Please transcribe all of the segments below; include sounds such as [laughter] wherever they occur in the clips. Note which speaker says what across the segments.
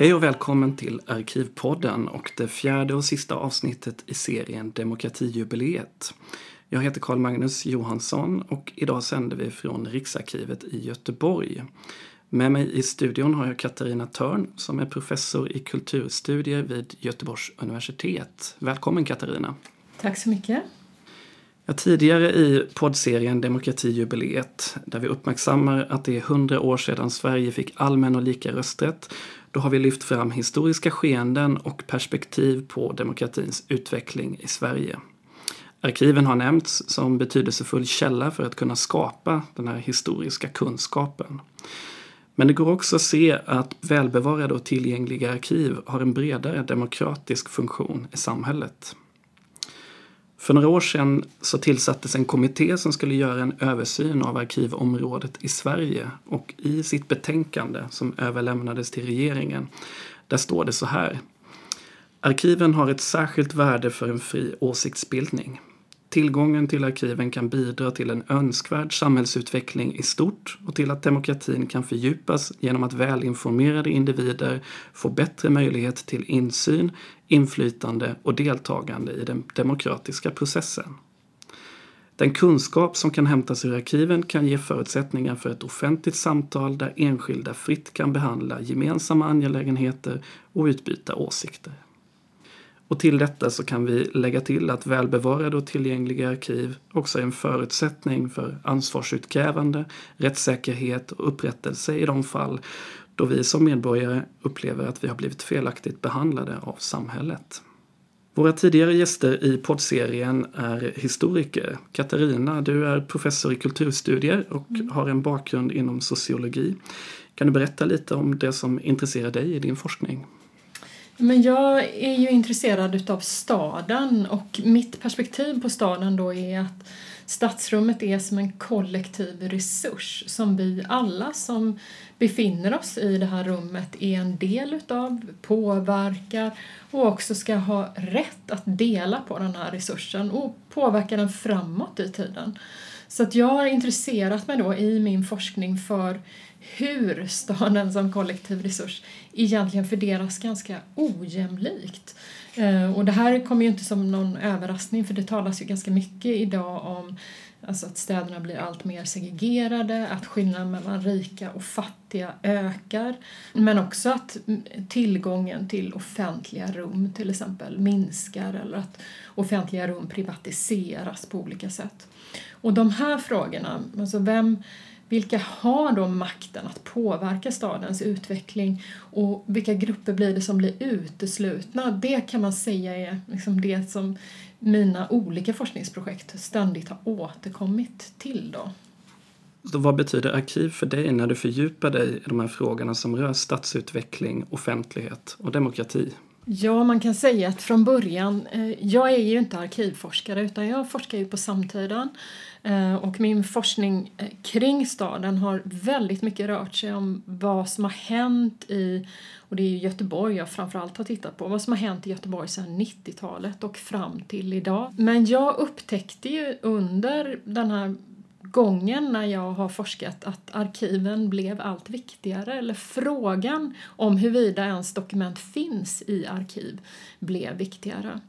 Speaker 1: Hej och välkommen till Arkivpodden och det fjärde och sista avsnittet i serien Demokratijubileet. Jag heter Carl Magnus Johansson och idag sänder vi från Riksarkivet i Göteborg. Med mig i studion har jag Katarina Törn som är professor i kulturstudier vid Göteborgs universitet. Välkommen Katarina!
Speaker 2: Tack så mycket!
Speaker 1: Ja, tidigare i poddserien Demokratijubileet, där vi uppmärksammar att det är 100 år sedan Sverige fick allmän och lika rösträtt, då har vi lyft fram historiska skeenden och perspektiv på demokratins utveckling i Sverige. Arkiven har nämnts som betydelsefull källa för att kunna skapa den här historiska kunskapen. Men det går också att se att välbevarade och tillgängliga arkiv har en bredare demokratisk funktion i samhället. För några år sedan så tillsattes en kommitté som skulle göra en översyn av arkivområdet i Sverige och i sitt betänkande som överlämnades till regeringen där står det så här. Arkiven har ett särskilt värde för en fri åsiktsbildning. Tillgången till arkiven kan bidra till en önskvärd samhällsutveckling i stort och till att demokratin kan fördjupas genom att välinformerade individer får bättre möjlighet till insyn, inflytande och deltagande i den demokratiska processen. Den kunskap som kan hämtas ur arkiven kan ge förutsättningar för ett offentligt samtal där enskilda fritt kan behandla gemensamma angelägenheter och utbyta åsikter. Och till detta så kan vi lägga till att välbevarade och tillgängliga arkiv också är en förutsättning för ansvarsutkrävande, rättssäkerhet och upprättelse i de fall då vi som medborgare upplever att vi har blivit felaktigt behandlade av samhället. Våra tidigare gäster i poddserien är historiker. Katarina, du är professor i kulturstudier och mm. har en bakgrund inom sociologi. Kan du berätta lite om det som intresserar dig i din forskning?
Speaker 2: Men jag är ju intresserad utav staden och mitt perspektiv på staden då är att stadsrummet är som en kollektiv resurs som vi alla som befinner oss i det här rummet är en del utav, påverkar och också ska ha rätt att dela på den här resursen och påverka den framåt i tiden. Så att jag har intresserat mig då i min forskning för hur staden som kollektiv resurs egentligen fördelas ganska ojämlikt. Eh, och det här kommer ju inte som någon överraskning för det talas ju ganska mycket idag om alltså att städerna blir allt mer segregerade, att skillnaden mellan rika och fattiga ökar men också att tillgången till offentliga rum till exempel minskar eller att offentliga rum privatiseras på olika sätt. Och de här frågorna, alltså vem vilka har då makten att påverka stadens utveckling och vilka grupper blir det som blir uteslutna? Det kan man säga är liksom det som mina olika forskningsprojekt ständigt har återkommit till. Då.
Speaker 1: Så vad betyder arkiv för dig när du fördjupar dig i de här frågorna som rör stadsutveckling, offentlighet och demokrati?
Speaker 2: Ja, man kan säga att från början, eh, jag är ju inte arkivforskare utan jag forskar ju på samtiden eh, och min forskning eh, kring staden har väldigt mycket rört sig om vad som har hänt i, och det är Göteborg jag framförallt har tittat på, vad som har hänt i Göteborg sedan 90-talet och fram till idag. Men jag upptäckte ju under den här gången när jag har forskat att arkiven blev allt viktigare eller frågan om huruvida ens dokument finns i arkiv blev viktigare.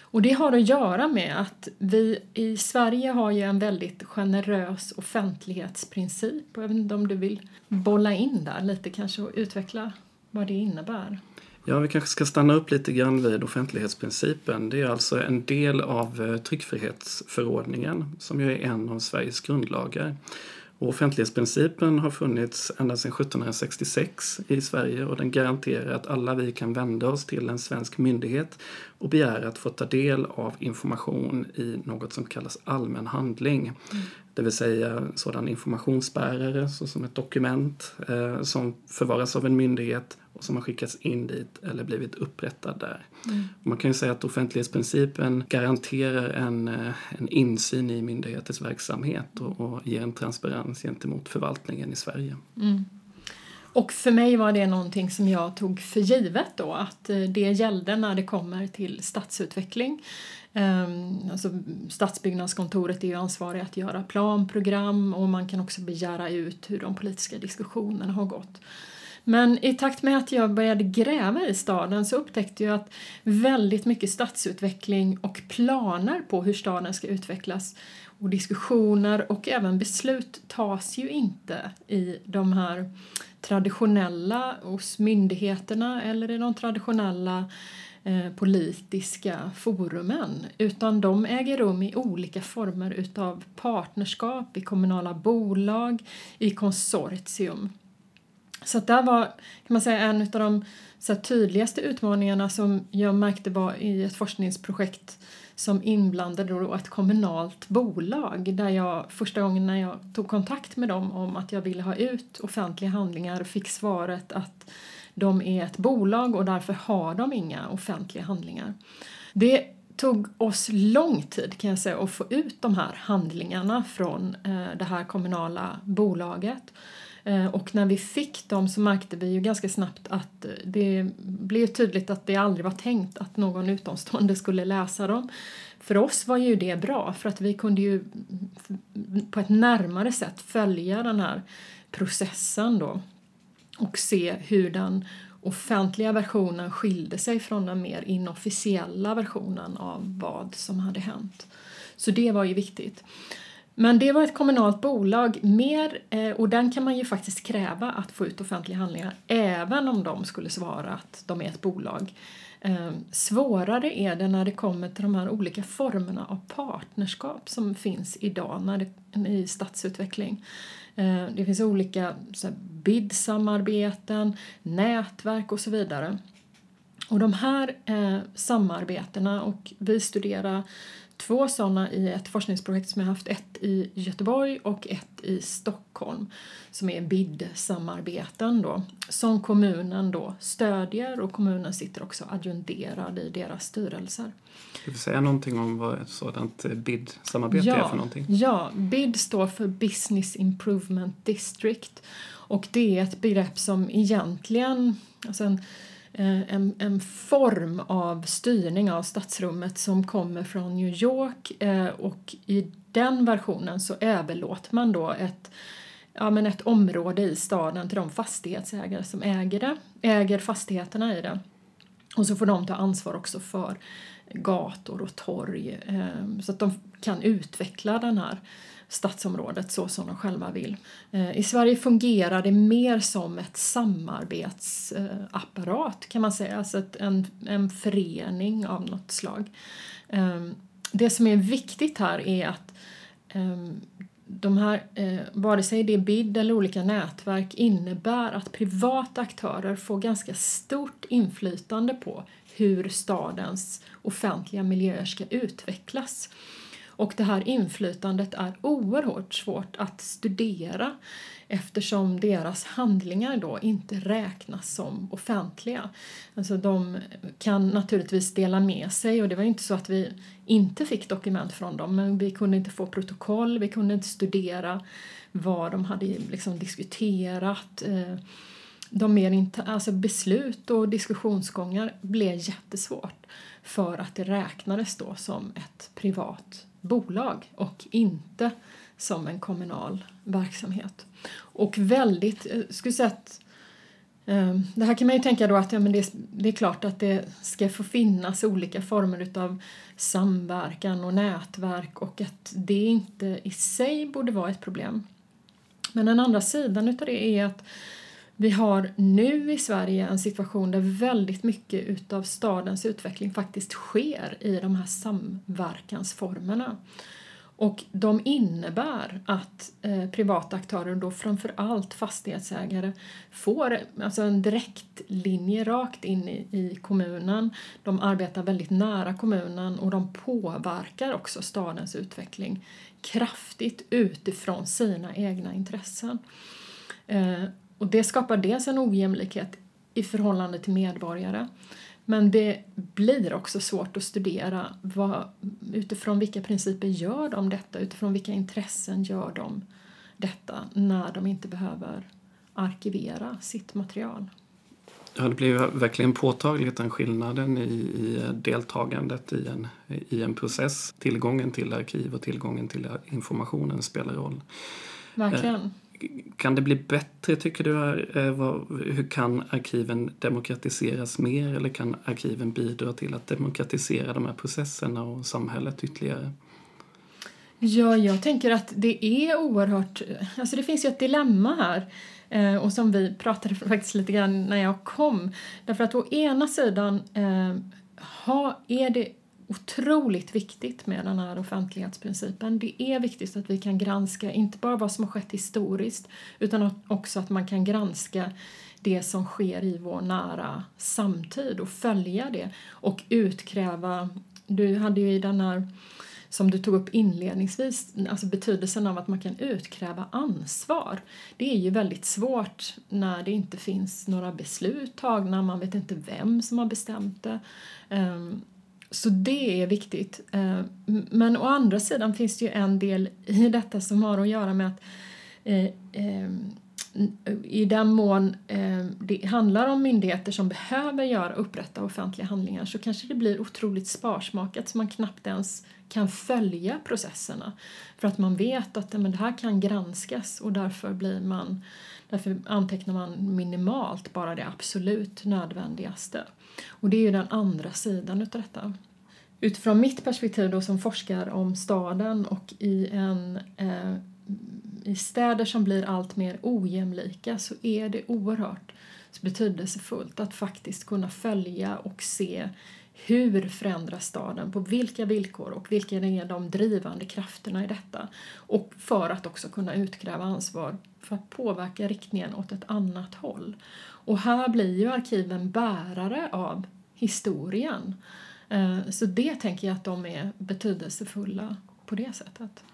Speaker 2: Och det har att göra med att vi i Sverige har ju en väldigt generös offentlighetsprincip. Jag vet inte om du vill bolla in där lite kanske och utveckla vad det innebär.
Speaker 1: Ja, vi kanske ska stanna upp lite grann vid offentlighetsprincipen. Det är alltså en del av eh, tryckfrihetsförordningen som ju är en av Sveriges grundlagar. Och offentlighetsprincipen har funnits ända sedan 1766 i Sverige och den garanterar att alla vi kan vända oss till en svensk myndighet och begära att få ta del av information i något som kallas allmän handling. Mm. Det vill säga sådan informationsbärare såsom ett dokument eh, som förvaras av en myndighet och som har skickats in dit eller blivit upprättad där. Mm. Man kan ju säga att offentlighetsprincipen garanterar en, eh, en insyn i myndigheters verksamhet och, och ger en transparens gentemot förvaltningen i Sverige. Mm.
Speaker 2: Och för mig var det någonting som jag tog för givet då att eh, det gällde när det kommer till stadsutveckling. Ehm, alltså stadsbyggnadskontoret är ju ansvariga att göra planprogram och man kan också begära ut hur de politiska diskussionerna har gått. Men i takt med att jag började gräva i staden så upptäckte jag att väldigt mycket stadsutveckling och planer på hur staden ska utvecklas och diskussioner och även beslut tas ju inte i de här traditionella hos myndigheterna eller i de traditionella eh, politiska forumen utan de äger rum i olika former utav partnerskap, i kommunala bolag, i konsortium. Så att där var kan man säga, en av de så tydligaste utmaningarna som jag märkte var i ett forskningsprojekt som inblandade då ett kommunalt bolag där jag första gången när jag tog kontakt med dem om att jag ville ha ut offentliga handlingar fick svaret att de är ett bolag och därför har de inga offentliga handlingar. Det tog oss lång tid kan jag säga att få ut de här handlingarna från eh, det här kommunala bolaget. Eh, och när vi fick dem så märkte vi ju ganska snabbt att eh, det blev tydligt att det aldrig var tänkt att någon utomstående skulle läsa dem. För oss var ju det bra för att vi kunde ju på ett närmare sätt följa den här processen då och se hur den offentliga versionen skilde sig från den mer inofficiella versionen av vad som hade hänt. Så det var ju viktigt. Men det var ett kommunalt bolag mer, eh, och den kan man ju faktiskt kräva att få ut offentliga handlingar även om de skulle svara att de är ett bolag. Ehm, svårare är det när det kommer till de här olika formerna av partnerskap som finns idag när det, i stadsutveckling. Ehm, det finns olika BID-samarbeten, nätverk och så vidare. Och de här eh, samarbetena, och vi studerar två sådana i ett forskningsprojekt som jag haft, ett i Göteborg och ett i Stockholm som är BID-samarbeten då, som kommunen då stödjer och kommunen sitter också adjungerad i deras styrelser.
Speaker 1: Du vill säga någonting om vad ett sådant BID-samarbete
Speaker 2: ja,
Speaker 1: är för någonting?
Speaker 2: Ja, BID står för Business Improvement District och det är ett begrepp som egentligen, alltså en, Eh, en, en form av styrning av stadsrummet som kommer från New York eh, och i den versionen så överlåter man då ett, ja, men ett område i staden till de fastighetsägare som äger det, äger fastigheterna i det. Och så får de ta ansvar också för gator och torg eh, så att de kan utveckla den här stadsområdet så som de själva vill. Eh, I Sverige fungerar det mer som ett samarbetsapparat kan man säga, alltså en, en förening av något slag. Ehm, det som är viktigt här är att ehm, de här, eh, vare sig det är BID eller olika nätverk innebär att privata aktörer får ganska stort inflytande på hur stadens offentliga miljöer ska utvecklas. Och det här inflytandet är oerhört svårt att studera eftersom deras handlingar då inte räknas som offentliga. Alltså de kan naturligtvis dela med sig och det var inte så att vi inte fick dokument från dem men vi kunde inte få protokoll, vi kunde inte studera vad de hade liksom diskuterat. Eh, de mer alltså beslut och diskussionsgångar blev jättesvårt för att det räknades då som ett privat bolag och inte som en kommunal verksamhet. Och väldigt, eh, skulle säga att ehm, det här kan man ju tänka då att ja, men det, det är klart att det ska få finnas olika former utav samverkan och nätverk och att det inte i sig borde vara ett problem. Men den andra sidan utav det är att vi har nu i Sverige en situation där väldigt mycket utav stadens utveckling faktiskt sker i de här samverkansformerna. Och de innebär att eh, privata aktörer, då framför allt fastighetsägare, får alltså en direkt linje rakt in i, i, kommunen. De arbetar väldigt nära kommunen och de påverkar också stadens utveckling kraftigt utifrån sina egna intressen. Eh, och det skapar dels en ojämlikhet i förhållande till medborgare men det blir också svårt att studera vad, utifrån vilka principer gör de detta, utifrån vilka intressen gör de detta när de inte behöver arkivera sitt material.
Speaker 1: Ja, det blir verkligen påtagligt den skillnaden i, i, deltagandet i en, i en process. Tillgången till arkiv och tillgången till informationen spelar roll.
Speaker 2: Verkligen
Speaker 1: kan det bli bättre tycker du? Eh, hur kan arkiven demokratiseras mer eller kan arkiven bidra till att demokratisera de här processerna och samhället ytterligare?
Speaker 2: Ja, jag tänker att det är oerhört... Alltså det finns ju ett dilemma här eh, och som vi pratade [laughs] faktiskt lite grann när jag kom. Därför att å ena sidan eh, ha, är det otroligt viktigt med den här offentlighetsprincipen. Det är viktigt att vi kan granska inte bara vad som har skett historiskt utan också att man kan granska det som sker i vår nära samtid och följa det och utkräva... Du hade ju i den här som du tog upp inledningsvis, alltså betydelsen av att man kan utkräva ansvar. Det är ju väldigt svårt när det inte finns några beslut tagna, man vet inte vem som har bestämt det. Ehm, så det är viktigt. Eh, men å andra sidan finns det ju en del i detta som har att göra med att eh, ehm, i den mån ehm, det handlar om myndigheter som behöver göra, upprätta offentliga handlingar så kanske det blir otroligt sparsmakat så man knappt ens kan följa processerna. För att man vet att men det här kan granskas och därför, blir man, därför antecknar man minimalt bara det absolut nödvändigaste. Och det är ju den andra sidan utav detta. Utifrån mitt perspektiv då som forskar om staden och i en eh, i städer som blir allt mer ojämlika så är det oerhört betydelsefullt att faktiskt kunna följa och se hur förändras staden, på vilka villkor och vilka är de drivande krafterna i detta? Och för att också kunna utkräva ansvar för att påverka riktningen åt ett annat håll. Och här blir ju arkiven bärare av historien. Eh, så det tänker jag att de är betydelsefulla på det sättet.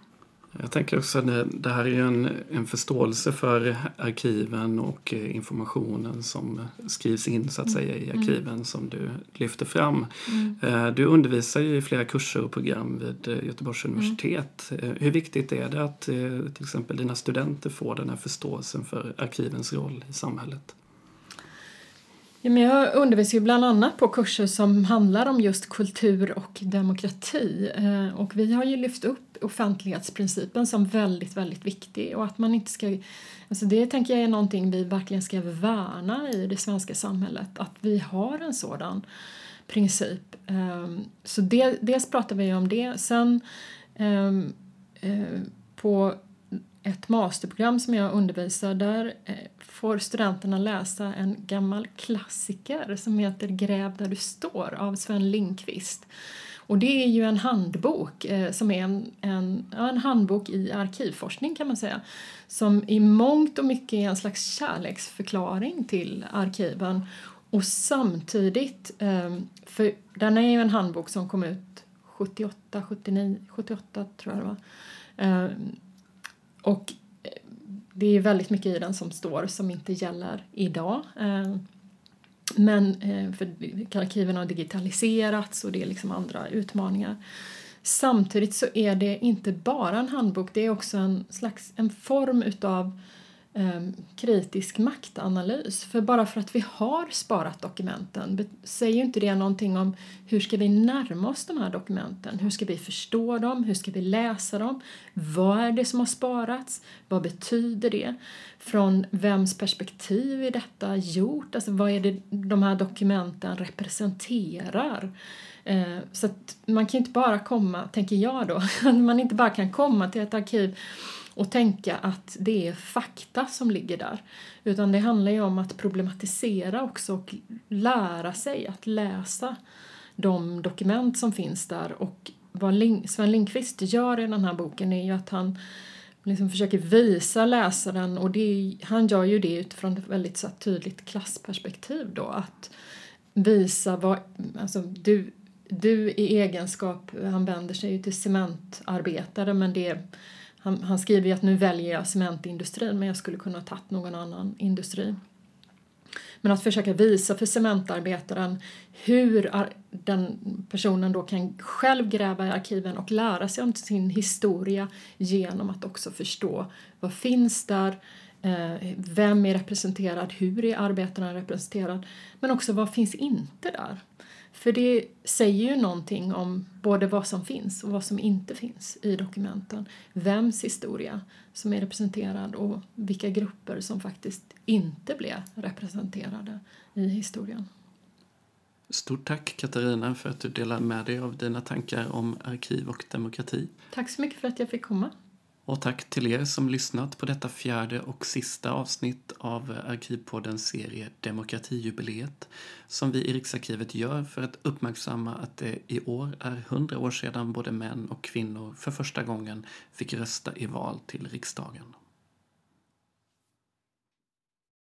Speaker 1: Jag tänker också att det, det här är en, en förståelse för arkiven och eh, informationen som skrivs in så att mm. säga i arkiven mm. som du lyfter fram. Mm. Eh, du undervisar ju i flera kurser och program vid eh, Göteborgs mm. universitet. Hur viktigt är det att till exempel dina studenter får den här förståelsen för arkivens roll i samhället?
Speaker 2: Ja, men jag undervisar ju bland annat på kurser som handlar om just kultur och demokrati. Och vi har ju lyft upp offentlighetsprincipen som väldigt, väldigt viktig och att man inte ska... Alltså det tänker jag är någonting vi verkligen ska värna i det svenska samhället, att vi har en sådan princip. Ehm, så det, dels pratar vi om det. Sen ehm, eh, på ett masterprogram som jag undervisar där eh, får studenterna läsa en gammal klassiker som heter Gräv där du står av Sven Lindqvist. Och det är ju en handbok eh, som är en, en, ja, en handbok i arkivforskning kan man säga som i mångt och mycket är en slags kärleksförklaring till arkiven och samtidigt, eh, för den är ju en handbok som kom ut 78, 79, 78 tror jag det var. Ehm, eh, och det är väldigt mycket i den som står som inte gäller idag. Ehm, men eh, för arkiven har digitaliserats och det är liksom andra utmaningar. Samtidigt så är det inte bara en handbok, det är också en slags en form utav Ehm, kritisk maktanalys. För bara för att vi har sparat dokumenten säger ju inte det någonting om hur ska vi närma oss de här dokumenten? Hur ska vi förstå dem? Hur ska vi läsa dem? Vad är det som har sparats? Vad betyder det? Från vems perspektiv är detta gjort? Alltså vad är det de här dokumenten representerar? Eh, så att man kan inte bara komma, tänker jag då, [laughs] man inte bara kan komma till ett arkiv och tänka att det är fakta som ligger där. Utan det handlar ju om att problematisera också och lära sig att läsa de dokument som finns där. Och vad Sven Lindqvist gör i den här boken är ju att han liksom försöker visa läsaren, och det, han gör ju det utifrån ett väldigt så tydligt klassperspektiv då, att visa vad, alltså du, du i egenskap, han vänder sig ju till cementarbetare men det han, han skriver ju att nu väljer jag cementindustrin men jag skulle kunna ha tagit någon annan industri. Men att försöka visa för cementarbetaren hur den personen då kan själv gräva i arkiven och lära sig om sin historia genom att också förstå vad finns där, eh, vem är representerad, hur är arbetarna representerad, men också vad finns inte där. För det säger ju någonting om både vad som finns och vad som inte finns i dokumenten. Vems historia som är representerad och vilka grupper som faktiskt inte blev representerade i historien.
Speaker 1: Stort tack Katarina för att du delar med dig av dina tankar om arkiv och demokrati.
Speaker 2: Tack så mycket för att jag fick komma.
Speaker 1: Och tack till er som lyssnat på detta fjärde och sista avsnitt av Arkivpoddens serie Demokratijubileet som vi i Riksarkivet gör för att uppmärksamma att det i år är hundra år sedan både män och kvinnor för första gången fick rösta i val till riksdagen.